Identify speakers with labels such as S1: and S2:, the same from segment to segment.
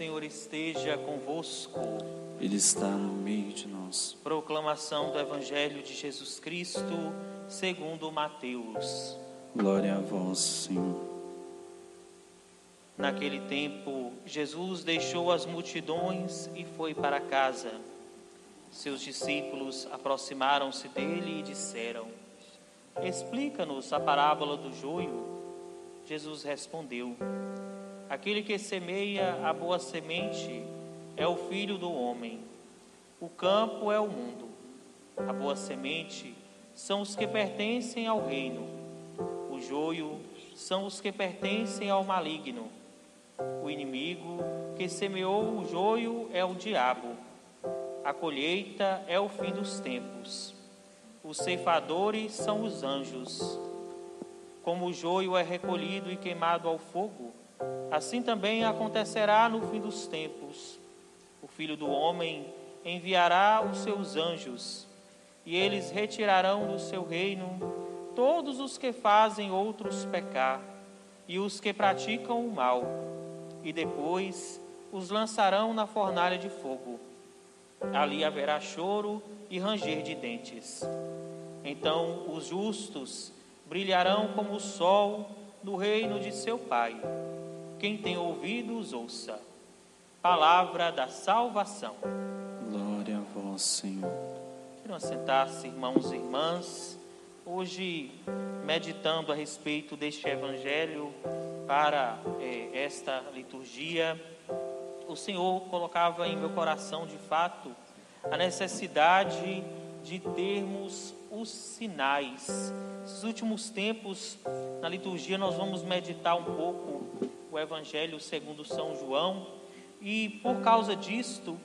S1: Senhor esteja convosco.
S2: Ele está no meio de nós.
S1: Proclamação do Evangelho de Jesus Cristo, segundo Mateus.
S2: Glória a vós, Senhor.
S1: Naquele tempo, Jesus deixou as multidões e foi para casa. Seus discípulos aproximaram-se dele e disseram: Explica-nos a parábola do joio. Jesus respondeu: Aquele que semeia a boa semente é o filho do homem. O campo é o mundo. A boa semente são os que pertencem ao reino. O joio são os que pertencem ao maligno. O inimigo que semeou o joio é o diabo. A colheita é o fim dos tempos. Os ceifadores são os anjos. Como o joio é recolhido e queimado ao fogo, Assim também acontecerá no fim dos tempos. O Filho do Homem enviará os seus anjos, e eles retirarão do seu reino todos os que fazem outros pecar e os que praticam o mal, e depois os lançarão na fornalha de fogo. Ali haverá choro e ranger de dentes. Então os justos brilharão como o sol no reino de seu Pai. Quem tem ouvidos, ouça. Palavra da salvação.
S2: Glória a vós, Senhor.
S1: Queiram assentar-se, irmãos e irmãs. Hoje, meditando a respeito deste evangelho para é, esta liturgia, o Senhor colocava em meu coração, de fato, a necessidade de termos os sinais. Nesses últimos tempos, na liturgia, nós vamos meditar um pouco o Evangelho segundo São João, e por causa disto,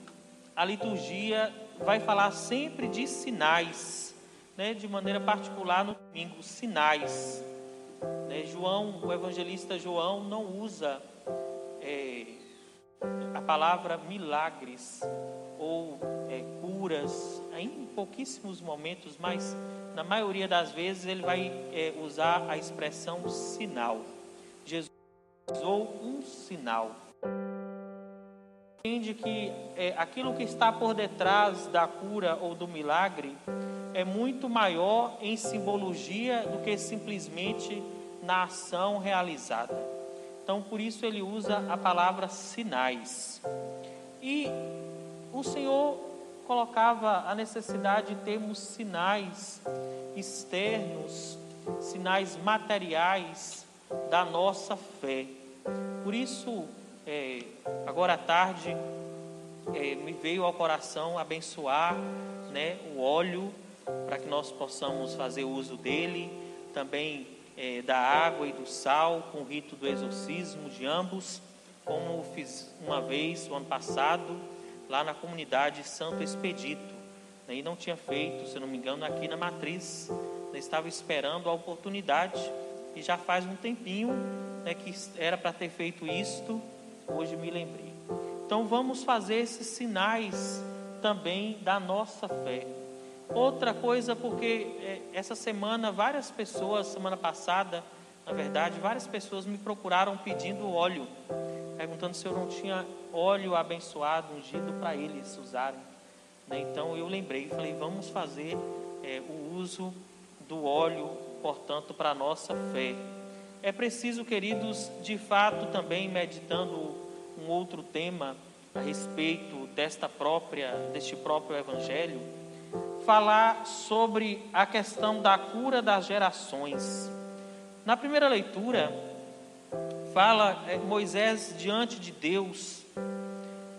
S1: a liturgia vai falar sempre de sinais, né, de maneira particular no domingo, sinais. Né, João, o evangelista João, não usa é, a palavra milagres ou é, curas, em pouquíssimos momentos, mas na maioria das vezes ele vai é, usar a expressão sinal. Jesus ou um sinal. Entende que é, aquilo que está por detrás da cura ou do milagre é muito maior em simbologia do que simplesmente na ação realizada. Então, por isso ele usa a palavra sinais. E o Senhor colocava a necessidade de termos sinais externos, sinais materiais da nossa fé. Por isso, é, agora à tarde, é, me veio ao coração abençoar né, o óleo para que nós possamos fazer uso dele, também é, da água e do sal, com o rito do exorcismo de ambos, como fiz uma vez, o ano passado, lá na comunidade Santo Expedito. Né, e não tinha feito, se não me engano, aqui na matriz. Eu estava esperando a oportunidade e já faz um tempinho né, que era para ter feito isto, hoje me lembrei. Então vamos fazer esses sinais também da nossa fé. Outra coisa, porque é, essa semana várias pessoas, semana passada, na verdade, várias pessoas me procuraram pedindo óleo, perguntando se eu não tinha óleo abençoado, ungido para eles usarem. Né? Então eu lembrei, falei, vamos fazer é, o uso do óleo portanto, para a nossa fé. É preciso, queridos, de fato também meditando um outro tema a respeito desta própria, deste próprio evangelho, falar sobre a questão da cura das gerações. Na primeira leitura, fala é, Moisés diante de Deus,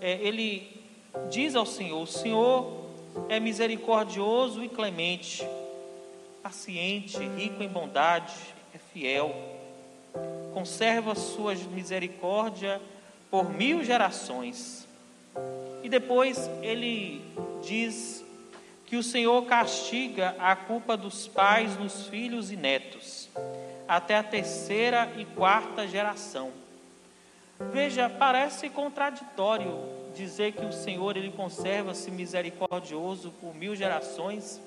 S1: é, ele diz ao Senhor: O Senhor é misericordioso e clemente paciente, rico em bondade, é fiel, conserva sua misericórdia por mil gerações. E depois ele diz que o Senhor castiga a culpa dos pais nos filhos e netos, até a terceira e quarta geração. Veja, parece contraditório dizer que o Senhor ele conserva-se misericordioso por mil gerações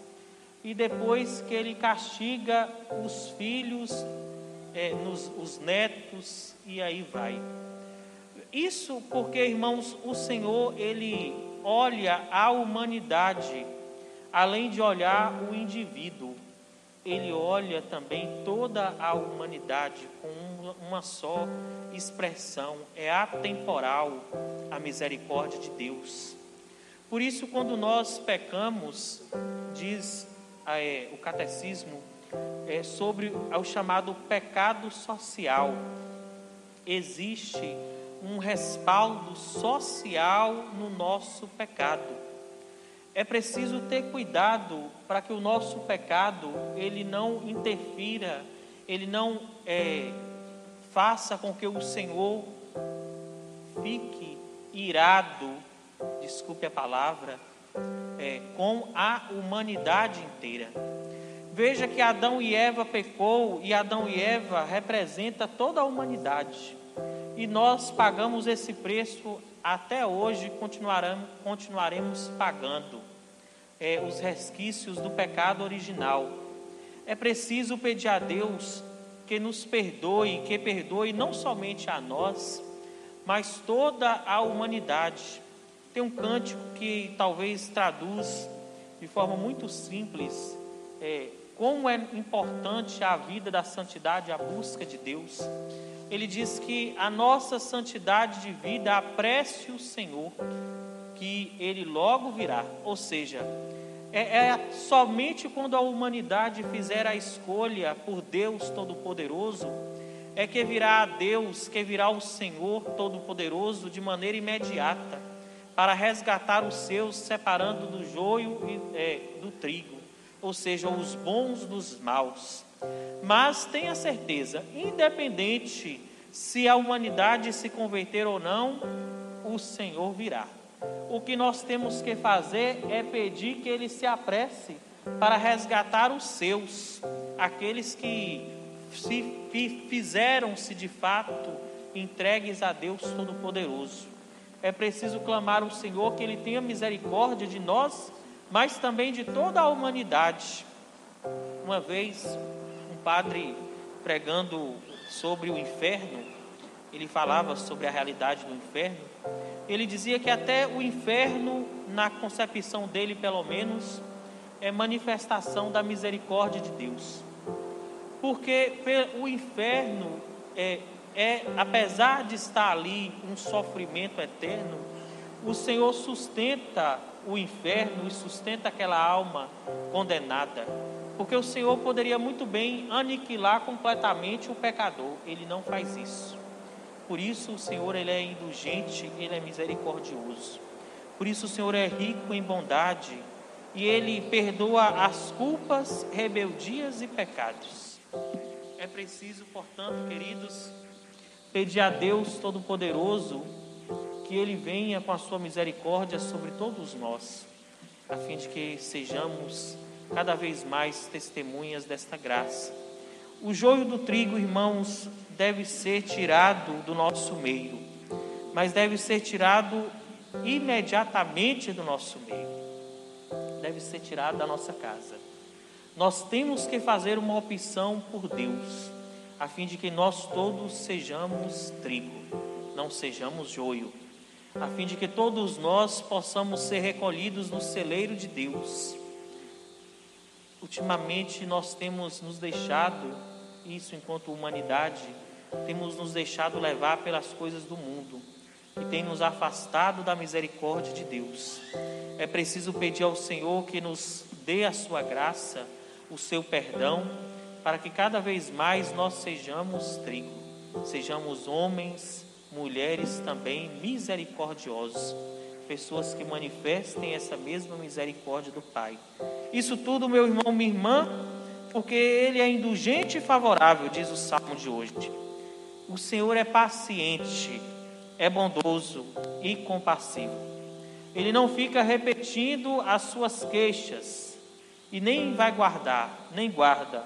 S1: e depois que ele castiga os filhos, é, nos, os netos, e aí vai. Isso porque, irmãos, o Senhor, ele olha a humanidade, além de olhar o indivíduo, ele olha também toda a humanidade com uma só expressão, é atemporal a misericórdia de Deus. Por isso, quando nós pecamos, diz o catecismo, é, sobre o chamado pecado social, existe um respaldo social no nosso pecado. É preciso ter cuidado para que o nosso pecado ele não interfira, ele não é, faça com que o Senhor fique irado, desculpe a palavra, é, com a humanidade inteira. Veja que Adão e Eva pecou e Adão e Eva representa toda a humanidade. E nós pagamos esse preço até hoje, continuaremos, continuaremos pagando é, os resquícios do pecado original. É preciso pedir a Deus que nos perdoe, que perdoe não somente a nós, mas toda a humanidade. Tem um cântico que talvez traduz de forma muito simples é, como é importante a vida da santidade, a busca de Deus ele diz que a nossa santidade de vida apresse o Senhor, que ele logo virá. Ou seja, é, é, somente quando a humanidade fizer a escolha por Deus Todo-Poderoso, é que virá a Deus, que virá o Senhor Todo-Poderoso de maneira imediata, para resgatar os seus, separando do joio e é, do trigo, ou seja, os bons dos maus. Mas tenha certeza, independente se a humanidade se converter ou não, o Senhor virá. O que nós temos que fazer é pedir que Ele se apresse para resgatar os seus, aqueles que se fizeram-se de fato entregues a Deus Todo-Poderoso. É preciso clamar ao Senhor que Ele tenha misericórdia de nós, mas também de toda a humanidade. Uma vez, um padre pregando sobre o inferno, ele falava sobre a realidade do inferno. Ele dizia que até o inferno, na concepção dele, pelo menos, é manifestação da misericórdia de Deus. Porque o inferno é, é, apesar de estar ali um sofrimento eterno, o Senhor sustenta o inferno e sustenta aquela alma condenada. Porque o Senhor poderia muito bem aniquilar completamente o pecador, ele não faz isso. Por isso o Senhor ele é indulgente, ele é misericordioso. Por isso o Senhor é rico em bondade e ele perdoa as culpas, rebeldias e pecados. É preciso, portanto, queridos, pedir a Deus Todo-Poderoso que ele venha com a sua misericórdia sobre todos nós, a fim de que sejamos cada vez mais testemunhas desta graça. O joio do trigo, irmãos, deve ser tirado do nosso meio, mas deve ser tirado imediatamente do nosso meio. Deve ser tirado da nossa casa. Nós temos que fazer uma opção por Deus, a fim de que nós todos sejamos trigo, não sejamos joio, a fim de que todos nós possamos ser recolhidos no celeiro de Deus ultimamente nós temos nos deixado, isso enquanto humanidade, temos nos deixado levar pelas coisas do mundo e tem nos afastado da misericórdia de Deus. É preciso pedir ao Senhor que nos dê a sua graça, o seu perdão, para que cada vez mais nós sejamos trigo, sejamos homens, mulheres também misericordiosos pessoas que manifestem essa mesma misericórdia do Pai. Isso tudo, meu irmão, minha irmã, porque Ele é indulgente e favorável, diz o salmo de hoje. O Senhor é paciente, é bondoso e compassivo. Ele não fica repetindo as suas queixas e nem vai guardar, nem guarda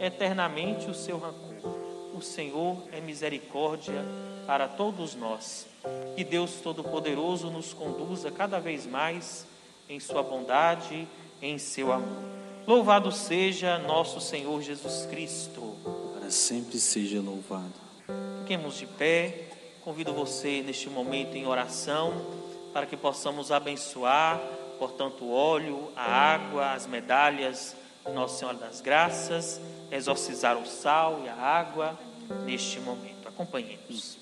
S1: eternamente o seu rancor. O Senhor é misericórdia para todos nós. Que Deus Todo-Poderoso nos conduza cada vez mais em Sua bondade, em seu amor. Louvado seja nosso Senhor Jesus Cristo.
S2: Para sempre seja louvado.
S1: Fiquemos de pé, Convido você neste momento em oração para que possamos abençoar, portanto, o óleo, a água, as medalhas de Nossa Senhora das Graças, exorcizar o sal e a água neste momento. Acompanhemos.